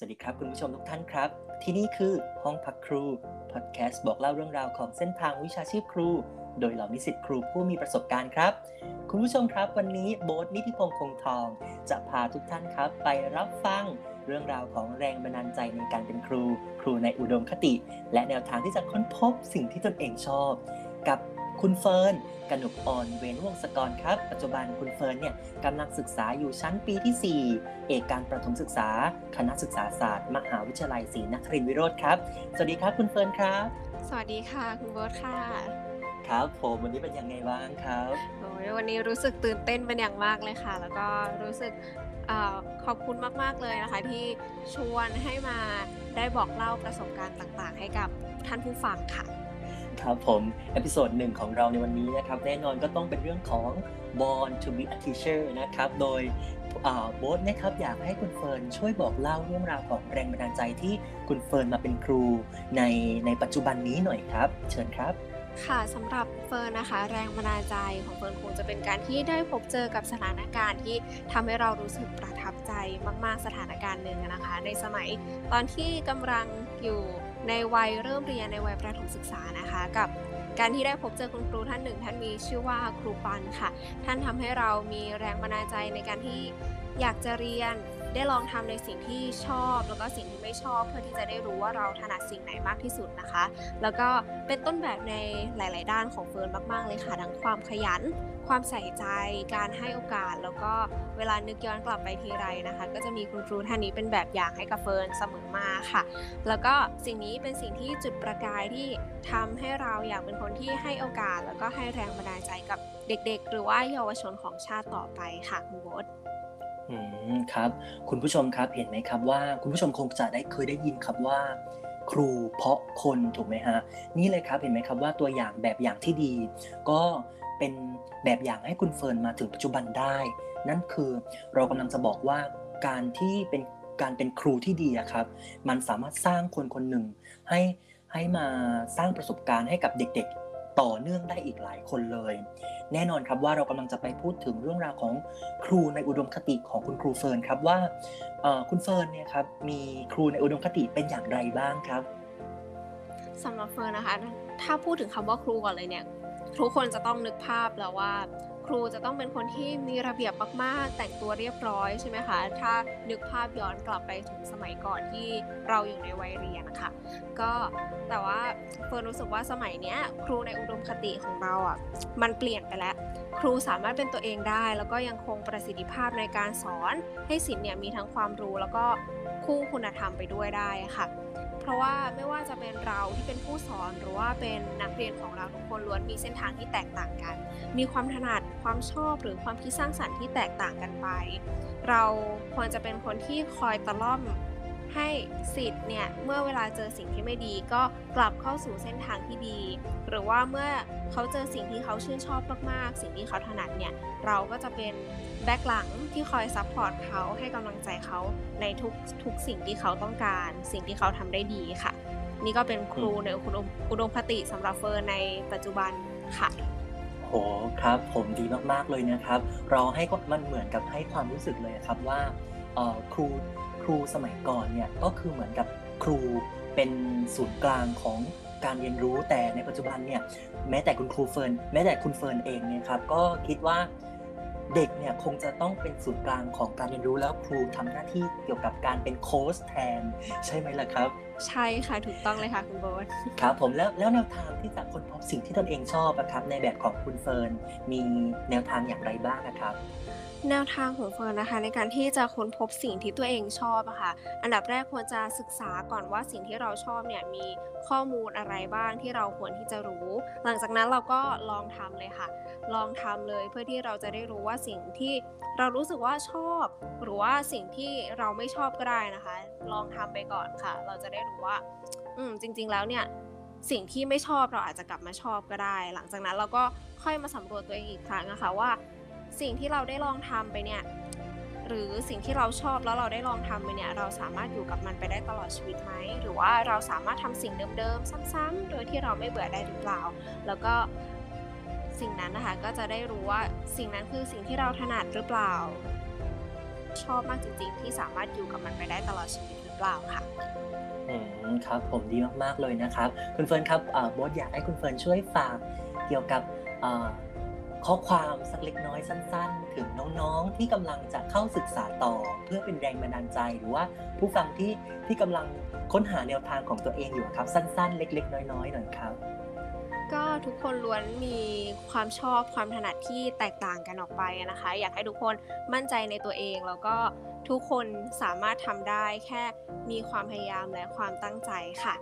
สวัสดีครับคุณผู้ชมทุกท่านครับ ที่นี่คือห้องพักครูพอดแคสต์บอกเล่าเรื่องราวของเส้นทางวิชาชีพครู โดยเหล่านิสิตครูผู้มีประสบการณ์ครับ คุณผู้ชมครับวันนี้โบ๊ทนิติพงษ์คงทอง จะพาทุกท่านครับ ไปรับฟังเรื่องราวของแรงบันดาลใจในการเป็นครู ครูในอุดมคติ และแนวทางที่จะค้นพบสิ่งที่ตนเองชอบ กับ คุณเฟิร์นกนกอ่อนเวนวงศกรครับ ปัจจุบันคุณเฟิร์นเนี่ยกำลังศึกษาอยู่ชั้นปีที่ 4 เอกการประถมศึกษา คณะศึกษาศาสตร์ มหาวิทยาลัยศรีนครินทร์วิโรธครับ สวัสดีครับคุณเฟิร์นครับ สวัสดีค่ะ คุณโบ๊ทค่ะ ครับผมวันนี้เป็นยังไงบ้างครับโอ้ยวันนี้รู้สึกตื่นเต้นเป็นอย่างมากเลยค่ะ แล้วก็รู้สึกเออขอบคุณมาก ๆ เลยนะคะ ที่ชวนให้มาได้บอกเล่าประสบการณ์ต่าง ๆ ให้กับท่านผู้ฟังค่ะ ครับผมepisode หนึ่งของเราในวันนี้นะครับแน่นอนก็ต้องเป็นเรื่องของ Born to be a teacher นะครับโดยอ่าโบ๊ทนะครับอยากให้คุณเฟิร์นช่วยบอกเล่าเรื่องราวของแรงบันดาลใจที่คุณเฟิร์นมาเป็นครูในในปัจจุบันนี้หน่อยครับ เชิญครับค่ะสำหรับเฟิร์นนะคะ แรงบันดาลใจของเฟิร์นคงจะเป็นการที่ได้พบเจอกับสถานการณ์ที่ทำให้เรารู้สึกประทับใจมาก ๆสถานการณ์หนึ่งนะคะ ในสมัยตอนที่กำลังอยู่ ในวัยเริ่มเรียนในวัยประถมศึกษานะคะ กับการที่ได้พบเจอคุณครูท่านหนึ่ง ท่านมีชื่อว่าครูปันค่ะ ท่านทำให้เรามีแรงบันดาลใจในการที่อยากจะเรียน ได้ลองทำในสิ่งที่ชอบแล้วก็สิ่งที่ไม่ชอบ เพื่อที่จะได้รู้ว่าเราถนัดสิ่งไหนมากที่สุดนะคะ แล้วก็เป็นต้นแบบในหลาย ๆ ด้านของเฟิร์นมาก ๆ เลยค่ะทั้งความขยัน ความใส่ใจ การให้โอกาส แล้วก็เวลานึกย้อนกลับไปทีไรนะคะ ก็จะมีคุณครูท่านนี้เป็นแบบอย่างให้กับเฟิร์นเสมอมาค่ะ แล้วก็สิ่งนี้เป็นสิ่งที่จุดประกายที่ ทำให้เราอยากเป็นคนที่ให้โอกาส แล้วก็ให้แรงบันดาลใจกับเด็ก ๆ หรือว่าเยาวชนของชาติต่อไปค่ะคุณโบ๊ทอืมครับคุณผู้ชมครับเห็นไหมครับว่าคุณผู้ชมคงจะได้เคยได้ยินครับว่า ครูเพาะคนถูกไหมฮะนี่เลยครับเห็นไหมครับว่าตัวอย่างแบบอย่างที่ดี ก็เป็นแบบอย่างให้คุณเฟิร์นมาถึงปัจจุบันได้ นั่นคือเรากำลังจะบอกว่าการที่เป็นการเป็นครูที่ดีครับ มันสามารถสร้างคนคนหนึ่งให้ ให้มาสร้างประสบการณ์ให้กับเด็กๆ ต่อเนื่องได้อีกหลายคนเลย แน่นอนครับว่าเรากำลังจะไปพูดถึงเรื่องราวของครูในอุดมคติของคุณครูเฟิร์นครับว่าคุณเฟิร์นเนี่ยครับมีครูในอุดมคติเป็นอย่างไรบ้างครับสำหรับเฟิร์นนะคะ ถ้าพูดถึงคำว่าครูก่อนเลยเนี่ยทุกคนจะต้องนึกภาพแล้วว่า ครูจะต้องเป็นคนที่มีระเบียบมากๆ แต่งตัวเรียบร้อยใช่ไหมคะ ถ้านึกภาพย้อนกลับไปถึงสมัยก่อนที่เราอยู่ในวัยเรียนนะคะก็แต่ว่าเฟิร์นรู้สึกว่าสมัยเนี้ยครูในอุดมคติของเราอะมันเปลี่ยนไปแล้ว ครูสามารถเป็นตัวเองได้ แล้วก็ยังคงประสิทธิภาพในการสอน ให้สิทธิ์เนี่ยมีทั้งความรู้แล้วก็คู่คุณธรรมไปด้วยได้ค่ะเพราะว่าไม่ว่าจะเป็นเราที่เป็นผู้สอนหรือว่าเป็นนักเรียนของเราทุกคนล้วนมีเส้นทางที่แตกต่างกัน มีความถนัด ความชอบหรือความคิดสร้างสรรค์ที่แตกต่างกันไป เราควรจะเป็นคนที่คอยตะล่อมให้ศิษย์เนี่ยเมื่อเวลาเจอสิ่งที่ไม่ดีก็กลับเข้าสู่เส้นทางที่ดี หรือว่าเมื่อเขาเจอสิ่งที่เขาชื่นชอบมากๆ สิ่งที่เขาถนัดเนี่ยเราก็จะเป็น back หลังที่คอย support เขาให้กำลังใจเขาในทุกทุกสิ่งที่เขาต้องการ สิ่งที่เขาทำได้ดีค่ะ นี่ก็เป็นครูในอุดมอุดมคติสำหรับเฟิร์นในปัจจุบันค่ะ โหครับ ผมดีมากๆเลยนะครับ เราให้ก็มันเหมือนกับให้ความรู้สึกเลยครับว่าเอ่อครูครูสมัยก่อนเนี่ยก็คือเหมือนกับครูเป็นศูนย์กลางของการเรียนรู้แต่ในปัจจุบันเนี่ยแม้แต่คุณครูเฟิร์นแม้แต่คุณเฟิร์นเองเนี่ยครับก็คิดว่า เด็กเนี่ยคงจะต้องเป็นศูนย์กลางของการเรียนรู้แล้วครูทำหน้าที่เกี่ยวกับการเป็นโค้ชแทน ใช่ไหมล่ะครับ ใช่ค่ะถูกต้องเลยค่ะคุณโบ๊ทครับผมแล้วแล้วแนวทางที่จะค้นพบสิ่งที่ตนเองชอบอะครับในแบบของคุณเฟิร์นมีแนวทางอย่างไรบ้างนะครับ แนวทางของเฟิร์นนะคะในการที่จะค้นพบสิ่งที่ตัวเองชอบอะค่ะอันดับแรกควรจะศึกษาก่อนว่าสิ่งที่เราชอบเนี่ยมีข้อมูลอะไรบ้างที่เราควรที่จะรู้ หลังจากนั้นเราก็ลองทำเลยค่ะ ลองทำเลยเพื่อที่เราจะได้รู้ว่าสิ่งที่เรารู้สึกว่าชอบ หรือว่าสิ่งที่เราไม่ชอบก็ได้นะคะ ลองทำไปก่อนค่ะ เราจะได้รู้ว่า อืมจริง ๆ แล้วเนี่ยสิ่งที่ไม่ชอบเราอาจจะกลับมาชอบก็ได้ หลังจากนั้นเราก็ค่อยมาสำรวจตัวเองอีกครั้งนะคะว่า สิ่งที่เราได้ลองทำไปเนี่ยหรือสิ่งที่เราชอบแล้วเราได้ลองทำไปเนี่ยเราสามารถอยู่กับมันไปได้ตลอดชีวิตไหมหรือว่าเราสามารถทำสิ่งเดิมๆ ซ้ำๆโดยที่เราไม่เบื่อได้หรือเปล่า แล้วก็สิ่งนั้นนะคะก็จะได้รู้ว่าสิ่งนั้นคือสิ่งที่เราถนัดหรือเปล่า ชอบมากจริงๆ ที่สามารถอยู่กับมันไปได้ตลอดชีวิตหรือเปล่าค่ะอืมครับผมดีมากๆเลยนะครับ คุณเฟิร์นครับอ่าโบทอยากให้คุณเฟิร์นช่วยฝากเกี่ยวกับอ่า ข้อความสักเล็กน้อยสั้น ๆ ถึงน้องๆ ที่กำลังจะเข้าศึกษาต่อ เพื่อเป็นแรงบันดาลใจหรือว่าผู้ฟังที่ที่กำลังค้นหาแนวทางของตัวเองอยู่ครับ สั้น ๆ เล็ก ๆ น้อยๆหน่อยครับ ก็ทุกคนล้วนมีความชอบความถนัดที่แตกต่างกันออกไปนะคะ อยากให้ทุกคนมั่นใจในตัวเองแล้วก็ทุกคนสามารถทำได้แค่มีความพยายามและความตั้งใจค่ะ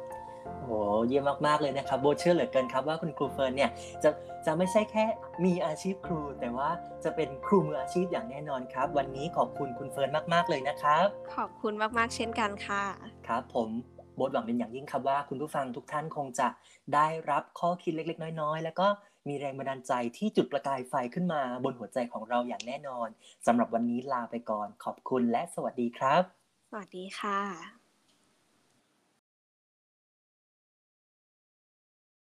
โอ้โหเยี่ยมมากๆเลยนะครับโบทเชื่อเหลือเกินครับว่าคุณครูเฟิร์นเนี่ยจะจะไม่ใช่แค่มีอาชีพครู แต่ว่าจะเป็นครูมืออาชีพอย่างแน่นอนครับ วันนี้ขอบคุณคุณเฟิร์นมากๆเลยนะครับ ขอบคุณมากๆเช่นกันค่ะ ครับ ผมโบทหวังเป็นอย่างยิ่งครับว่าคุณผู้ฟังทุกท่านคงจะได้รับข้อคิดเล็ก ๆ น้อยๆ แล้วก็มีแรงบันดาลใจที่จุดประกายไฟขึ้นมาบนหัวใจของเราอย่างแน่นอนสำหรับวันนี้ลาไปก่อน ขอบคุณและสวัสดีครับ สวัสดีค่ะ